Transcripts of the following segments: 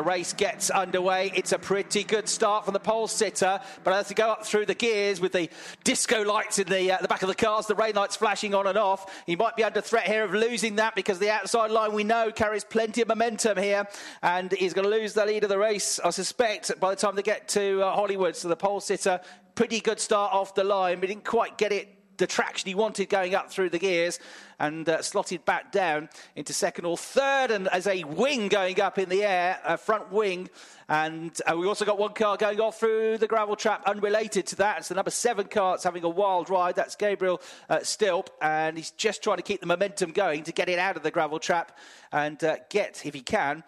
The race gets underway. It's a pretty good start from the pole sitter, but as they go up through the gears with the disco lights in the, uh, the back of the cars, the rain lights flashing on and off, he might be under threat here of losing that because the outside line we know carries plenty of momentum here, and he's going to lose the lead of the race, I suspect, by the time they get to uh, Hollywood. So the pole sitter, pretty good start off the line, but didn't quite get it the traction he wanted going up through the gears and uh, slotted back down into second or third and as a wing going up in the air, a front wing. And uh, we also got one car going off through the gravel trap unrelated to that. It's the number seven car. It's having a wild ride. That's Gabriel uh, Stilp. And he's just trying to keep the momentum going to get it out of the gravel trap and uh, get, if he can,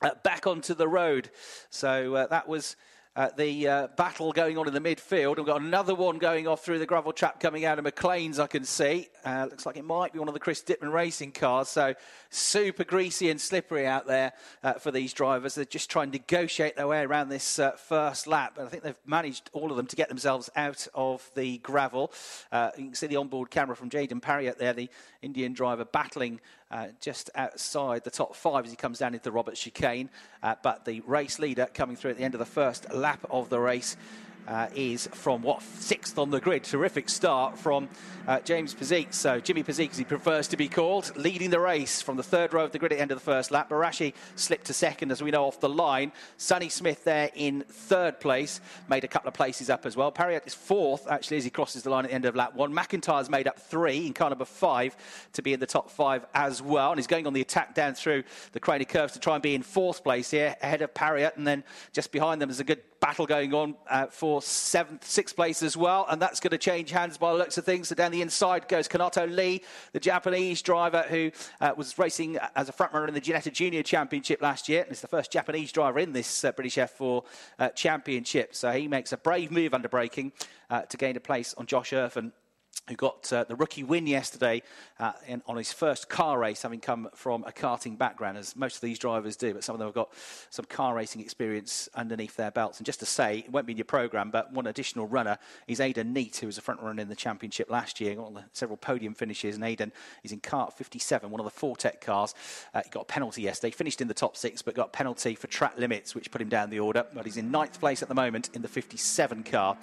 uh, back onto the road. So uh, that was uh, the uh, battle going on in the midfield. We've got another one going off through the gravel trap coming out of McLean's, I can see. Uh, looks like it might be one of the Chris Dittmann racing cars. So super greasy and slippery out there uh, for these drivers. They're just trying to negotiate their way around this uh, first lap. And I think they've managed, all of them, to get themselves out of the gravel. Uh, you can see the onboard camera from Jaden Pariat there, the Indian driver, battling uh, just outside the top five as he comes down into the Roberts chicane. Uh, but the race leader coming through at the end of the first lap of the race uh, is from what sixth on the grid. Terrific start from uh, James Piszcyk. So Jimmy Piszcyk, as he prefers to be called, leading the race from the third row of the grid at the end of the first lap. Barashi slipped to second, as we know, off the line. Sonny Smith there in third place, made a couple of places up as well. Pariat is fourth, actually, as he crosses the line at the end of lap one. McIntyre's made up three in car number five to be in the top five as well. And he's going on the attack down through the Craner curves to try and be in fourth place here, ahead of Pariat. And then just behind them, there's a good battle going on uh, for seventh, sixth place as well, and that's going to change hands by the looks of things. So down the inside goes Kanato Le, the Japanese driver who uh, was racing as a frontrunner in the Ginetta Junior Championship last year. And it's the first Japanese driver in this uh, British F4 uh, Championship. So he makes a brave move under braking uh, to gain a place on Josh Irfan who got uh, the rookie win yesterday uh, in, on his first car race, having come from a karting background, as most of these drivers do. But some of them have got some car racing experience underneath their belts. And just to say, it won't be in your programme, but one additional runner is Aiden Neate, who was a front runner in the championship last year, got several podium finishes. And Aiden is in kart 57, one of the Fortec cars. Uh, he got a penalty yesterday, finished in the top six, but got a penalty for track limits, which put him down the order. But he's in ninth place at the moment in the 57 car.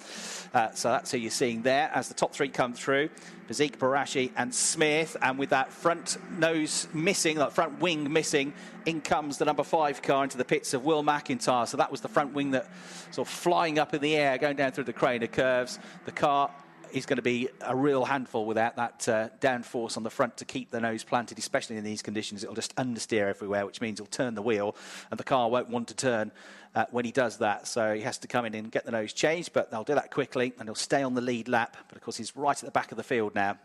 Uh, so that's who you're seeing there as the top three come through through. Piszcyk, Barashi, and Smith. And with that front nose missing, that front wing missing, in comes the number five car into the pits of Will McIntyre. So that was the front wing that sort of flying up in the air, going down through the Craner curves. The car is going to be a real handful without that uh, downforce on the front to keep the nose planted, especially in these conditions. It'll just understeer everywhere, which means he'll turn the wheel, and the car won't want to turn uh, when he does that. So he has to come in and get the nose changed, but they'll do that quickly, and he'll stay on the lead lap. But of course, he's right at the back of the field now.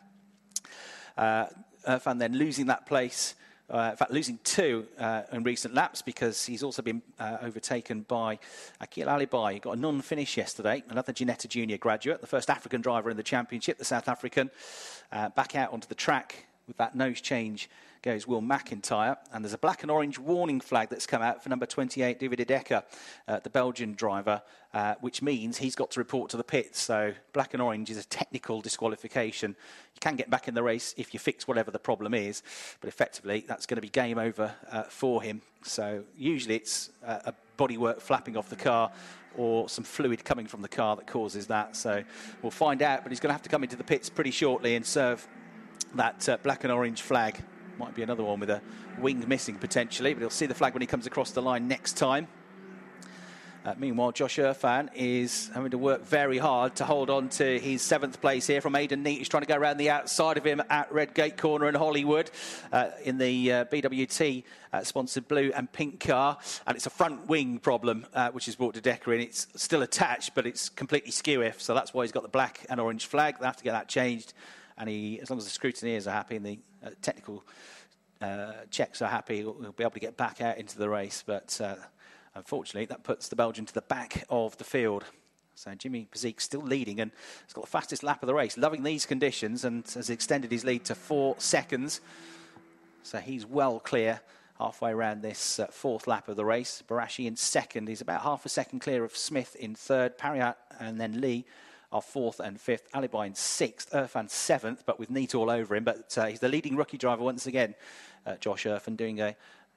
Uh, Irfan then losing that place uh, in fact, losing two uh, in recent laps because he's also been uh, overtaken by Akil Alibhai. He got a non-finish yesterday, another Ginetta Junior graduate, the first African driver in the championship, the South African, uh, back out onto the track with that nose change goes Will McIntyre. And there's a black and orange warning flag that's come out for number 28, David Decker, uh, the Belgian driver, uh, which means he's got to report to the pits. So black and orange is a technical disqualification. You can get back in the race if you fix whatever the problem is, but effectively that's going to be game over uh, for him. So usually it's uh, a bodywork flapping off the car or some fluid coming from the car that causes that. So we'll find out, but he's going to have to come into the pits pretty shortly and serve that uh, black and orange flag. Might be another one with a wing missing potentially, but he'll see the flag when he comes across the line next time. Uh, meanwhile, Josh Irfan is having to work very hard to hold on to his seventh place here from Aiden Neate. He's trying to go around the outside of him at Redgate Corner in Hollywood uh, in the uh, BWT uh, sponsored blue and pink car. And it's a front wing problem, uh, which is brought to Decker in. It's still attached, but it's completely skew if. So that's why he's got the black and orange flag. They have to get that changed. And he, as long as the scrutineers are happy and the uh, technical checks are happy, he'll, he'll, be able to get back out into the race. But Unfortunately, that puts the Belgian to the back of the field. So Jimmy Piszcyk still leading and he's got the fastest lap of the race, loving these conditions and has extended his lead to four seconds. So he's well clear halfway around this uh, fourth lap of the race. Barashi in second. He's about half a second clear of Smith in third. Pariat and then Le are fourth and fifth. Alibhai in sixth. Irfan seventh, but with Neate all over him. But uh, he's the leading rookie driver once again, uh, Josh Irfan, doing a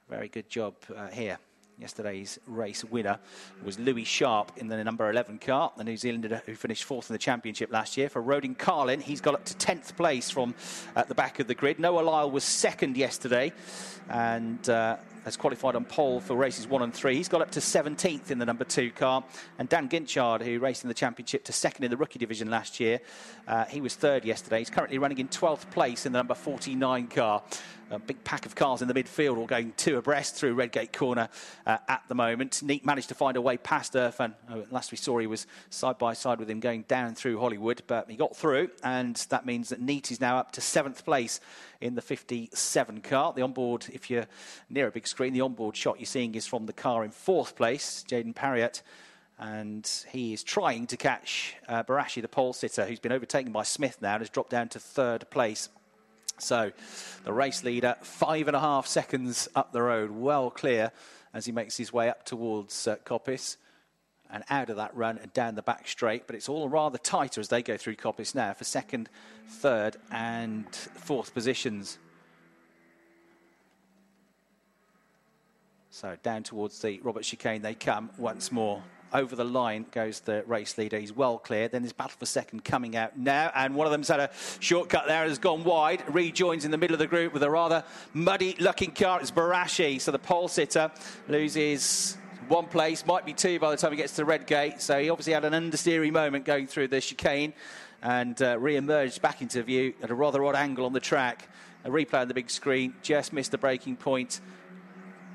very good job uh, here. Yesterday's race winner was Louis Sharp in the number 11 car, the New Zealander who finished fourth in the championship last year. For Rodin Carlin, he's got up to 10th place from at the back of the grid. Noah Lyle was second yesterday and uh, has qualified on pole for races one and three. He's got up to 17th in the number two car. And Dan Guinchard, who raced in the championship to second in the rookie division last year, uh, he was third yesterday. He's currently running in 12th place in the number 49 car a big pack of cars in the midfield, all going two abreast through Redgate Corner uh, at the moment. Neate managed to find a way past Irfan. Uh, last we saw, he was side by side with him going down through Hollywood, but he got through, and that means that Neate is now up to seventh place in the 57 car. The onboard, if you're near a big screen, the onboard shot you're seeing is from the car in fourth place, Jaden Pariat and he is trying to catch uh, Barashi, the pole sitter, who's been overtaken by Smith now and has dropped down to third place. So the race leader, five and a half seconds up the road, well clear as he makes his way up towards uh, Coppice and out of that run and down the back straight. But it's all rather tighter as they go through Coppice now for second, third, and fourth positions. So down towards the Robert chicane they come once more over the line goes the race leader. He's well clear. Then there's battle for second coming out now, and one of them's had a shortcut there and has gone wide. Rejoins in the middle of the group with a rather muddy-looking car. It's Barashi, so the pole sitter loses one place, might be two by the time he gets to the red gate. So he obviously had an understeery moment going through the chicane and uh, re-emerged back into view at a rather odd angle on the track. A replay on the big screen, just missed the breaking point.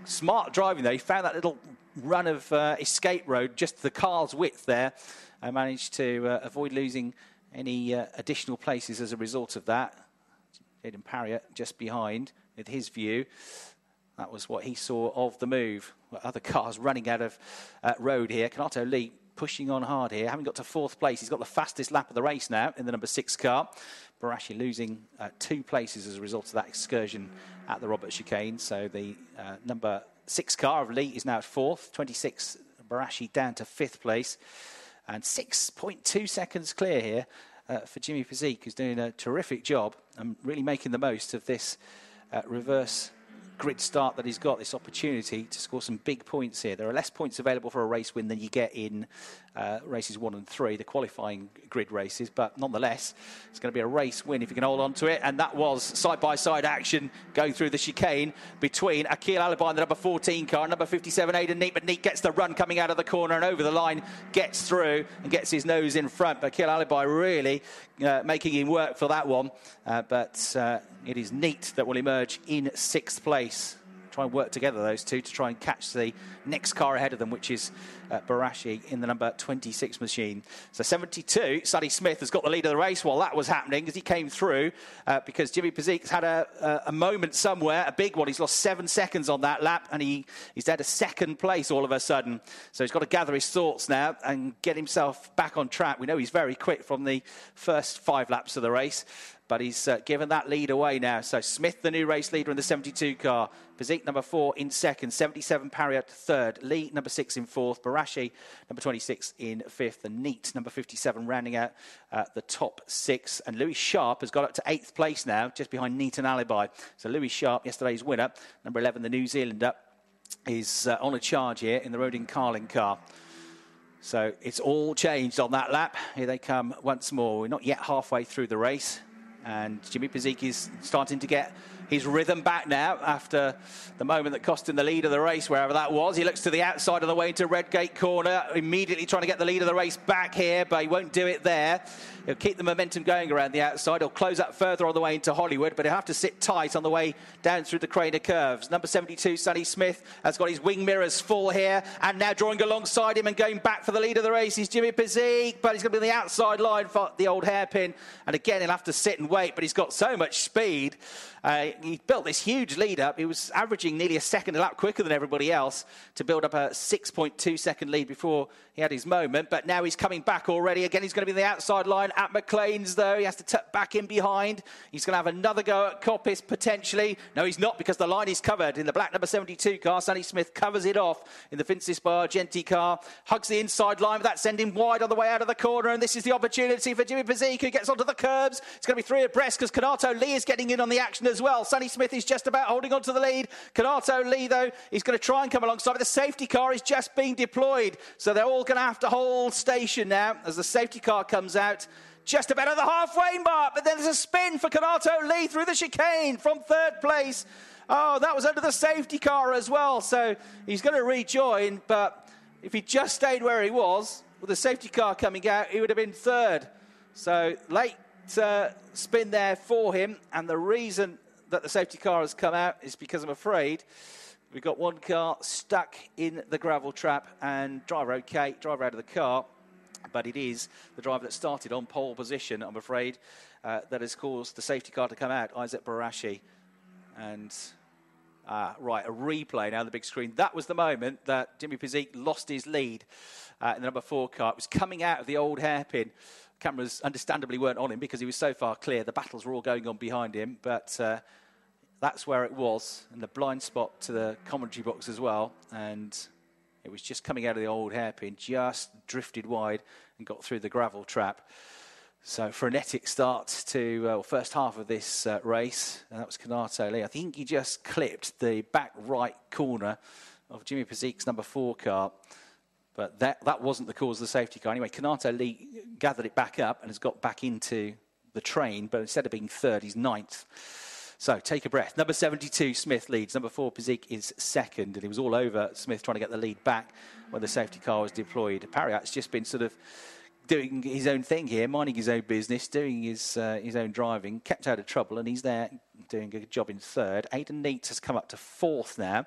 Smart driving though. He found that little run of uh, escape road, just the car's width there. I managed to uh, avoid losing any uh, additional places as a result of that. Jaden Pariat just behind with his view. That was what he saw of the move. Other cars running out of uh, road here. Kanato Le pushing on hard here. Having got to fourth place, he's got the fastest lap of the race now in the number six car. Barashi losing uh, two places as a result of that excursion at the Robert Chicane. So the uh, number six car of Le is now at fourth, 26 Barashi down to fifth place, and 6.2 seconds clear here uh, for Jimmy Piszcyk, who's doing a terrific job and really making the most of this uh, reverse grid start that he's got, this opportunity to score some big points here. There are less points available for a race win than you get in uh, races one and three, the qualifying grid races, but nonetheless, it's going to be a race win if you can hold on to it. And that was side by side action going through the chicane between Akil Alibhai and the number 14 car, number 57 Aiden Neate, but Neate gets the run coming out of the corner and over the line, gets through and gets his nose in front. But Akil Alibhai really uh, making him work for that one. Uh, but uh, it is Neate that will emerge in sixth place try and work together, those two, to try and catch the next car ahead of them, which is uh, Barashi in the number 26 machine. So 72, Sonny Smith has got the lead of the race while that was happening as he came through uh, because Jimmy Piszcyk's had a, a, a, moment somewhere, a big one. He's lost seven seconds on that lap and he, he's had a second place all of a sudden. So he's got to gather his thoughts now and get himself back on track. We know he's very quick from the first five laps of the race but he's uh, given that lead away now. So Smith, the new race leader in the 72 car. Piszcyk number four in second. 77 Pariat third. Le number six in fourth. Barashi number 26 in fifth. And Neate number 57 rounding out uh, the top six. And Louis Sharp has got up to eighth place now, just behind Neate and Alibhai. So Louis Sharp, yesterday's winner, number 11, the New Zealander, is uh, on a charge here in the Rodin Carlin car. So it's all changed on that lap. Here they come once more. We're not yet halfway through the race. And Jimmy Piszcyk is starting to get his rhythm back now after the moment that cost him the lead of the race, wherever that was. He looks to the outside of the way into Redgate corner, immediately trying to get the lead of the race back here, but he won't do it there. He'll keep the momentum going around the outside. He'll close up further on the way into Hollywood, but he'll have to sit tight on the way down through the Craner curves. Number 72, Sonny Smith, has got his wing mirrors full here, and now drawing alongside him and going back for the lead of the race is Jimmy Piszcyk, but he's going to be on the outside line for the old hairpin, and again he'll have to sit and wait, but he's got so much speed. Uh, he built this huge lead up. He was averaging nearly a second a lap quicker than everybody else to build up a 6.2 second lead before he had his moment. But now he's coming back already. Again, he's going to be in the outside line at McLean's, though. He has to tuck back in behind. He's going to have another go at Coppice, potentially. No, he's not, because the line is covered in the black number 72 car. Sonny Smith covers it off in the Phinsys Bar Argenti car. Hugs the inside line, but that's sending wide on the way out of the corner. And this is the opportunity for Jimmy Piszcyk, who gets onto the curbs. It's going to be three abreast because Kanato Le is getting in on the action as well. Sonny Smith is just about holding on to the lead. Kanato Le, though, is going to try and come alongside. The safety car is just being deployed. So they're all going to have to hold station now as the safety car comes out just about at the halfway mark. But then there's a spin for Kanato Le through the chicane from third place. Oh, that was under the safety car as well. So he's going to rejoin. But if he just stayed where he was, with the safety car coming out, he would have been third. So late uh, spin there for him. And the reason that the safety car has come out is because I'm afraid we've got one car stuck in the gravel trap and driver okay, driver out of the car but it is the driver that started on pole position, I'm afraid, uh, that has caused the safety car to come out, Isaac Barashi. And, uh, right, a replay now on the big screen. That was the moment that Jimmy Piszcyk lost his lead uh, in the number four car. It was coming out of the old hairpin. Cameras understandably weren't on him because he was so far clear. The battles were all going on behind him, but uh, that's where it was, and the blind spot to the commentary box as well. And it was just coming out of the old hairpin, just drifted wide and got through the gravel trap. So frenetic start to uh, first half of this uh, race, and that was Kanato Le. I think he just clipped the back right corner of Jimmy Piszcyk's number four car, but that, that wasn't the cause of the safety car. Anyway, Kanato Le gathered it back up and has got back into the train, but instead of being third, he's ninth. So take a breath. Number 72, Smith leads. Number four, Piszcyk is second. And he was all over Smith trying to get the lead back when the safety car was deployed. Pariat's just been sort of doing his own thing here, minding his own business, doing his, uh, his own driving, kept out of trouble, and he's there doing a good job in third. Aiden Neate has come up to fourth now.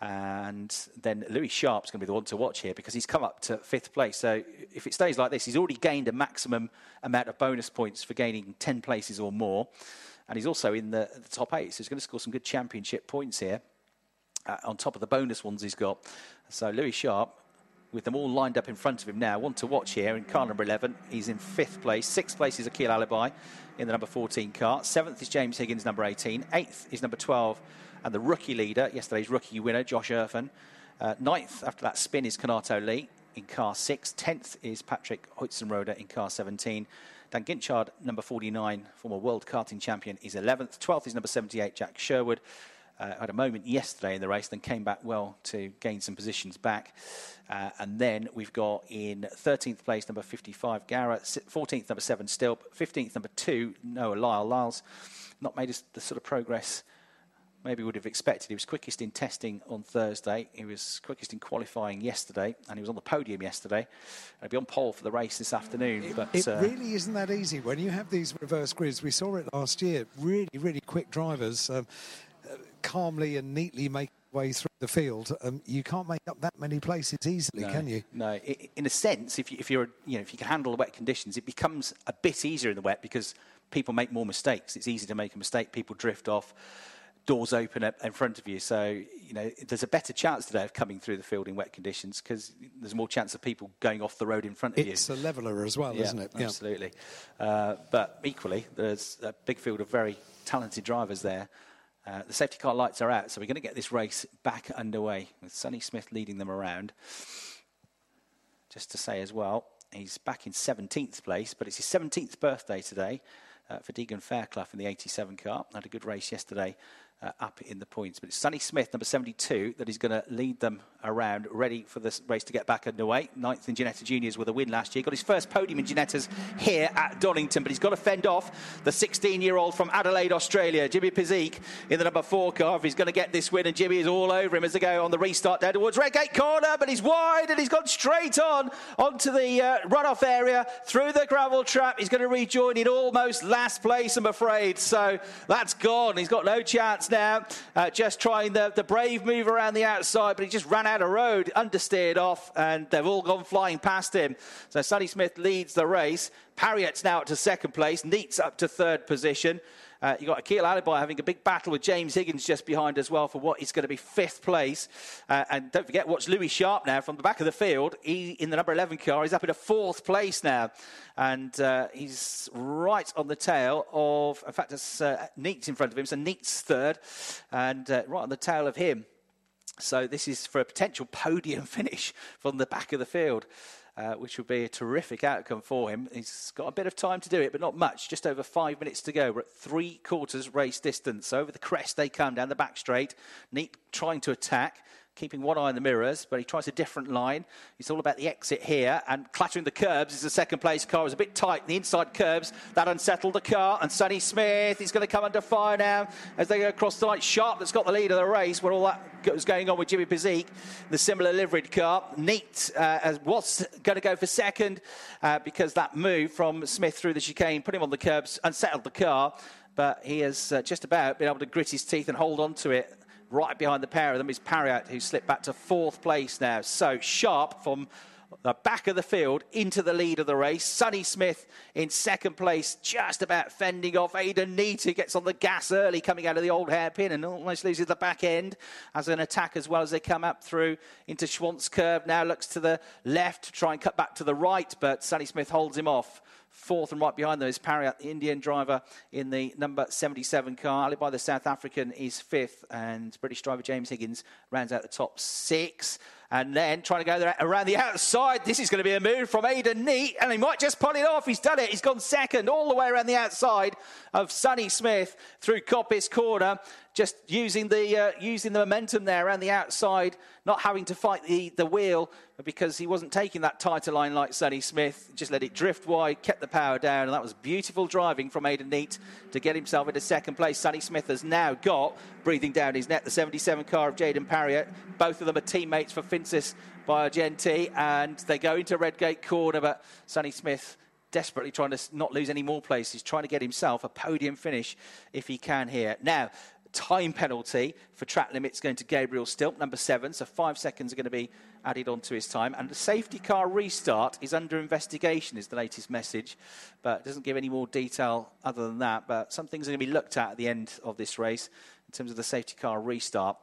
And then Louis Sharp's going to be the one to watch here because he's come up to fifth place. So if it stays like this, he's already gained a maximum amount of bonus points for gaining 10 places or more and he's also in the, the top eight, so he's going to score some good championship points here. Uh, on top of the bonus ones he's got. So Louis Sharp, with them all lined up in front of him now, one to watch here in car number 11. He's in fifth place. Sixth place is Akil Alibhai in the number 14 car. Seventh is James Higgins, number 18. Eighth is number 12, and the rookie leader, yesterday's rookie winner, Josh Irfan. Uh, ninth, after that spin, is Kanato Le in car six. Tenth is Patrick Heuzenroeder in car 17. Dan Guinchard, number 49, former world karting champion, is 11th. 12th is number 78, Jack Sherwood. Uh, had a moment yesterday in the race, then came back well to gain some positions back. Uh, and then we've got in 13th place, number 55, Garrett. 14th, number 7, Stilp. 15th, number 2, Noah Lyle. Lyle's not made the sort of progress maybe would have expected. He was quickest in testing on Thursday. He was quickest in qualifying yesterday, and he was on the podium yesterday. He'll be on pole for the race this afternoon. It, but it uh, really isn't that easy when you have these reverse grids. We saw it last year. Really, really quick drivers um, uh, calmly and neatly make way through the field. Um, you can't make up that many places easily, no, can you? No. In a sense, if, you, if you're, you know, if you can handle the wet conditions, it becomes a bit easier in the wet because people make more mistakes. It's easy to make a mistake. People drift off doors open up in front of you. So, you know, there's a better chance today of coming through the field in wet conditions because there's more chance of people going off the road in front of it's you. It's a leveller as well, yeah, isn't it? Yeah. Absolutely. Uh, but equally, there's a big field of very talented drivers there. Uh, the safety car lights are out, so we're going to get this race back underway with Sonny Smith leading them around. Just to say as well, he's back in 17th place, but it's his 17th birthday today uh, for Deagen Fairclough in the 87 car. Had a good race yesterday uh, up in the points. But it's Sonny Smith, number 72, that is going to lead them around, ready for this race to get back underway. Ninth in Ginetta Juniors with a win last year. Got his first podium in Ginetta's here at Donington, but he's got to fend off the 16 year old from Adelaide, Australia, Jimmy Piszcyk, in the number four car. If he's going to get this win, and Jimmy is all over him as they go on the restart down towards Redgate corner, but he's wide and he's gone straight on onto the uh, runoff area through the gravel trap. He's going to rejoin in almost last place, I'm afraid. So that's gone. He's got no chance now. Uh, just trying the, the brave move around the outside, but he just ran out of road, understeered off, and they've all gone flying past him. So Sonny Smith leads the race. Pariat's now up to second place. Neate's up to third position. Uh, you've got Akil Alibhai having a big battle with James Higgins just behind as well for what is going to be fifth place. Uh, and don't forget, watch Louis Sharp now from the back of the field. He, in the number 11 car, he's up in a fourth place now. And uh, he's right on the tail of, in fact, it's uh, Neate's in front of him. So Neate's third, and uh, right on the tail of him. So this is for a potential podium finish from the back of the field. Uh, which would be a terrific outcome for him. He's got a bit of time to do it, but not much. Just over five minutes to go. We're at three quarters race distance. Over the crest, they come down the back straight. Neate trying to attack keeping one eye on the mirrors, but he tries a different line. It's all about the exit here, and clattering the curbs is the second place car. was a bit tight the inside curbs. That unsettled the car, and Sonny Smith is going to come under fire now as they go across the line. Sharp that's got the lead of the race, where all that was going on with Jimmy Piszcyk, the similar liveried car. Neate uh, was going to go for second uh, because that move from Smith through the chicane put him on the curbs, unsettled the car but he has uh, just about been able to grit his teeth and hold on to it Right behind the pair of them is Pariat, who slipped back to fourth place now. So Sharp from the back of the field into the lead of the race. Sonny Smith in second place, just about fending off Aiden Neate, who gets on the gas early coming out of the old hairpin and almost loses the back end as an attack as well as they come up through into Schwantz curve. Now looks to the left to try and cut back to the right, but Sonny Smith holds him off. Fourth and right behind them is Pariat, the Indian driver in the number 77 car. Alibhai, the South African, is fifth, and British driver James Higgins rounds out the top six. And then trying to go there around the outside. This is going to be a move from Aiden Neate, and he might just pull it off. He's done it. He's gone second all the way around the outside of Sonny Smith through Coppice Corner just using the, uh, using the momentum there around the outside, not having to fight the, the wheel because he wasn't taking that tighter line like Sonny Smith. Just let it drift wide, kept the power down, and that was beautiful driving from Aiden Neate to get himself into second place. Sonny Smith has now got, breathing down his neck, the 77 car of Jaden Pariat. Both of them are teammates for Phinsys by Argenti, and they go into Redgate Corner, but Sonny Smith desperately trying to not lose any more places, trying to get himself a podium finish if he can here. Now, time penalty for track limits going to Gabriel Stilp, number seven. So five seconds are going to be added onto his time. And the safety car restart is under investigation, is the latest message. But it doesn't give any more detail other than that. But some things are going to be looked at at the end of this race in terms of the safety car restart.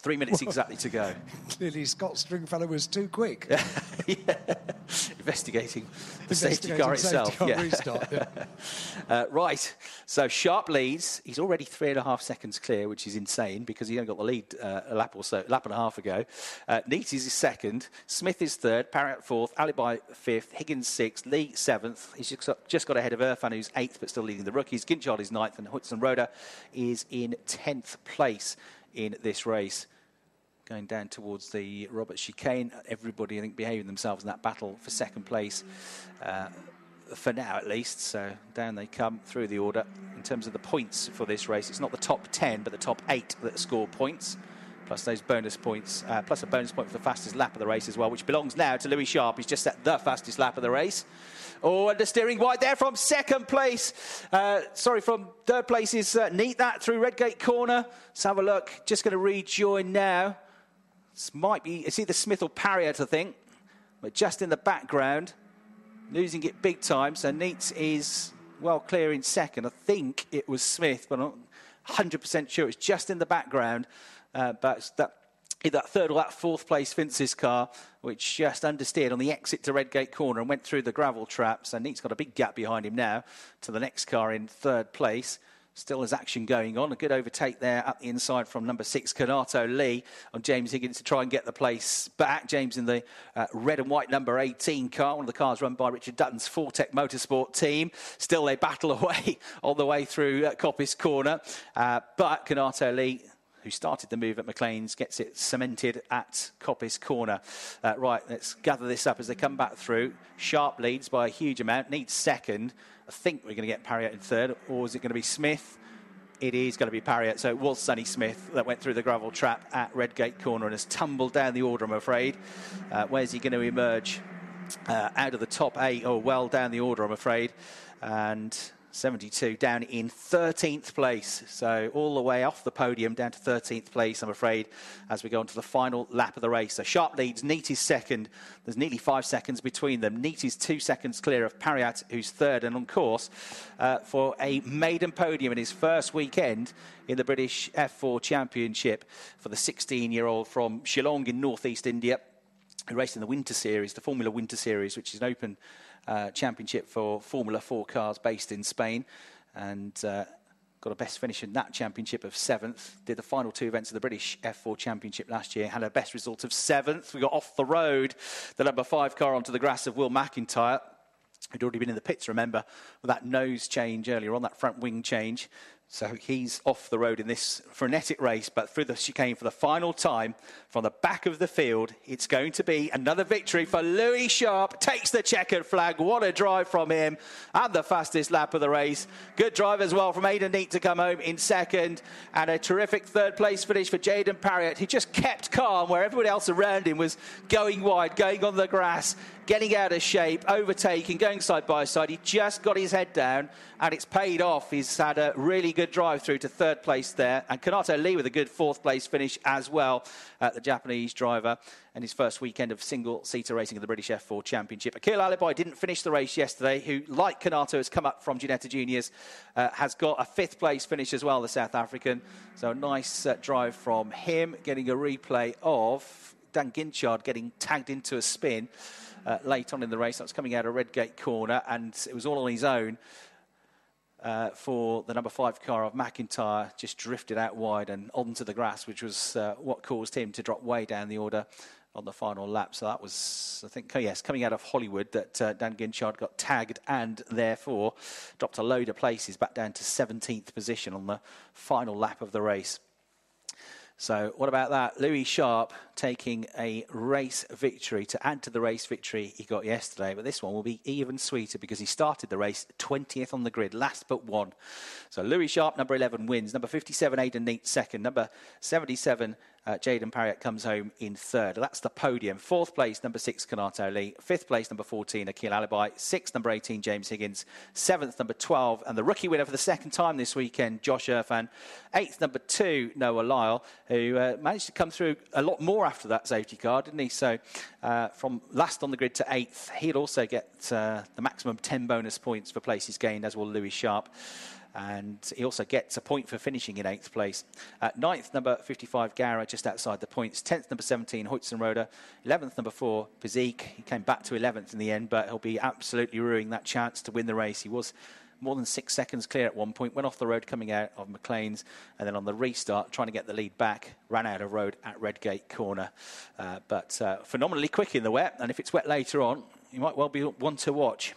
Three minutes exactly to go. Clearly, Scott Stringfellow was too quick. yeah. Investigating the safety car itself. Safety car yeah. Restart, yeah. uh, right. So Sharp leads. He's already three and a half seconds clear, which is insane because he only got the lead uh, a lap or so, lap and a half ago. Uh, Neate is second. Smith is third. Pariat fourth. Alibhai fifth. Higgins sixth. Le seventh. He's just got, just got ahead of Irfan, who's eighth, but still leading the rookies. Guinchard is ninth, and Heuzenroeder is in tenth place in this race. Going down towards the Robert chicane, everybody I think behaving themselves in that battle for second place, uh, for now at least. So down they come through the order. In terms of the points for this race, it's not the top 10, but the top eight that score points plus those bonus points, uh, plus a bonus point for the fastest lap of the race as well, which belongs now to Louis Sharp. He's just set the fastest lap of the race. Oh, and the steering wide there from second place. Uh, sorry, from third place is uh, Neate that through Redgate Corner. Let's have a look. Just going to rejoin now. This might be, it's either Smith or Pariat, I think, but just in the background, losing it big time. So Neate is well clear in second. I think it was Smith, but I'm not 100% sure. It's just in the background. Uh, but that that third or that fourth place Phinsys car, which just understeered on the exit to Redgate Corner and went through the gravel traps. And Neate's got a big gap behind him now to the next car in third place. Still has action going on. A good overtake there up the inside from number six, Kanato Le, on James Higgins to try and get the place back. James in the uh, red and white number 18 car, one of the cars run by Richard Dutton's Fortec Motorsport team. Still, they battle away all the way through uh, Coppice Corner. Uh, but Kanato Le who started the move at McLean's, gets it cemented at Coppice Corner. Uh, right, let's gather this up as they come back through. Sharp leads by a huge amount, needs second. I think we're going to get Pariat in third, or is it going to be Smith? It is going to be Pariat. So it was Sonny Smith that went through the gravel trap at Redgate Corner and has tumbled down the order, I'm afraid. Uh, where's he going to emerge? Uh, out of the top eight, or well down the order, I'm afraid. And 72 down in 13th place. So all the way off the podium down to 13th place, I'm afraid, as we go on to the final lap of the race. So Sharp leads, Neate is second. There's nearly five seconds between them. Neate is two seconds clear of Pariat, who's third and on course uh, for a maiden podium in his first weekend in the British F4 Championship for the 16-year-old from Shillong in northeast India who raced in the Winter Series, the Formula Winter Series, which is an open uh, championship for Formula 4 cars based in Spain. And uh, got a best finish in that championship of seventh. Did the final two events of the British F4 Championship last year. Had a best result of seventh. We got off the road the number five car onto the grass of Will McIntyre who'd already been in the pits, remember, with that nose change earlier on, that front wing change. So he's off the road in this frenetic race, but through the chicane for the final time from the back of the field, it's going to be another victory for Louis Sharp. Takes the checkered flag. What a drive from him. And the fastest lap of the race. Good drive as well from Aiden Neate to come home in second. And a terrific third place finish for Jaden Pariat, He just kept calm where everybody else around him was going wide, going on the grass getting out of shape, overtaking, going side by side. He just got his head down, and it's paid off. He's had a really good drive through to third place there, and Kanato Le with a good fourth place finish as well, uh, the Japanese driver, and his first weekend of single seater racing in the British F4 Championship. Akil Alibhai didn't finish the race yesterday, who, like Kanato, has come up from Ginetta Juniors, uh, has got a fifth place finish as well, the South African. So a nice uh, drive from him, getting a replay of Dan Guinchard getting tagged into a spin uh, late on in the race. That was coming out of Redgate corner, and it was all on his own. Uh, for the number five car of McIntyre, just drifted out wide and onto the grass, which was uh, what caused him to drop way down the order on the final lap. So that was, I think, oh yes, coming out of Hollywood that uh, Dan Guinchard got tagged and therefore dropped a load of places back down to 17th position on the final lap of the race. So, what about that? Louis Sharp taking a race victory to add to the race victory he got yesterday. But this one will be even sweeter because he started the race 20th on the grid, last but one. So, Louis Sharp, number 11, wins. Number 57, Aiden Neate, second. Number 77, uh, Jaden Pariat comes home in third. That's the podium. Fourth place, number six, Kanato Le. Fifth place, number 14, Akil Alibhai. Sixth, number 18, James Higgins. Seventh, number 12, and the rookie winner for the second time this weekend, Josh Irfan. Eighth, number two, Noah Lyle, who uh, managed to come through a lot more after that safety car, didn't he? So uh, from last on the grid to eighth, he'd also get uh, the maximum 10 bonus points for places gained, as will Louis Sharp and he also gets a point for finishing in eighth place. Uh, ninth, number 55, Gara, just outside the points. Tenth, number 17, Heuzenroeder. Eleventh, number four, Piszcyk. He came back to 11th in the end, but he'll be absolutely ruining that chance to win the race. He was more than six seconds clear at one point, went off the road coming out of McLean's, and then on the restart, trying to get the lead back, ran out of road at Redgate Corner. Uh, but uh, phenomenally quick in the wet, and if it's wet later on, you might well be one to watch.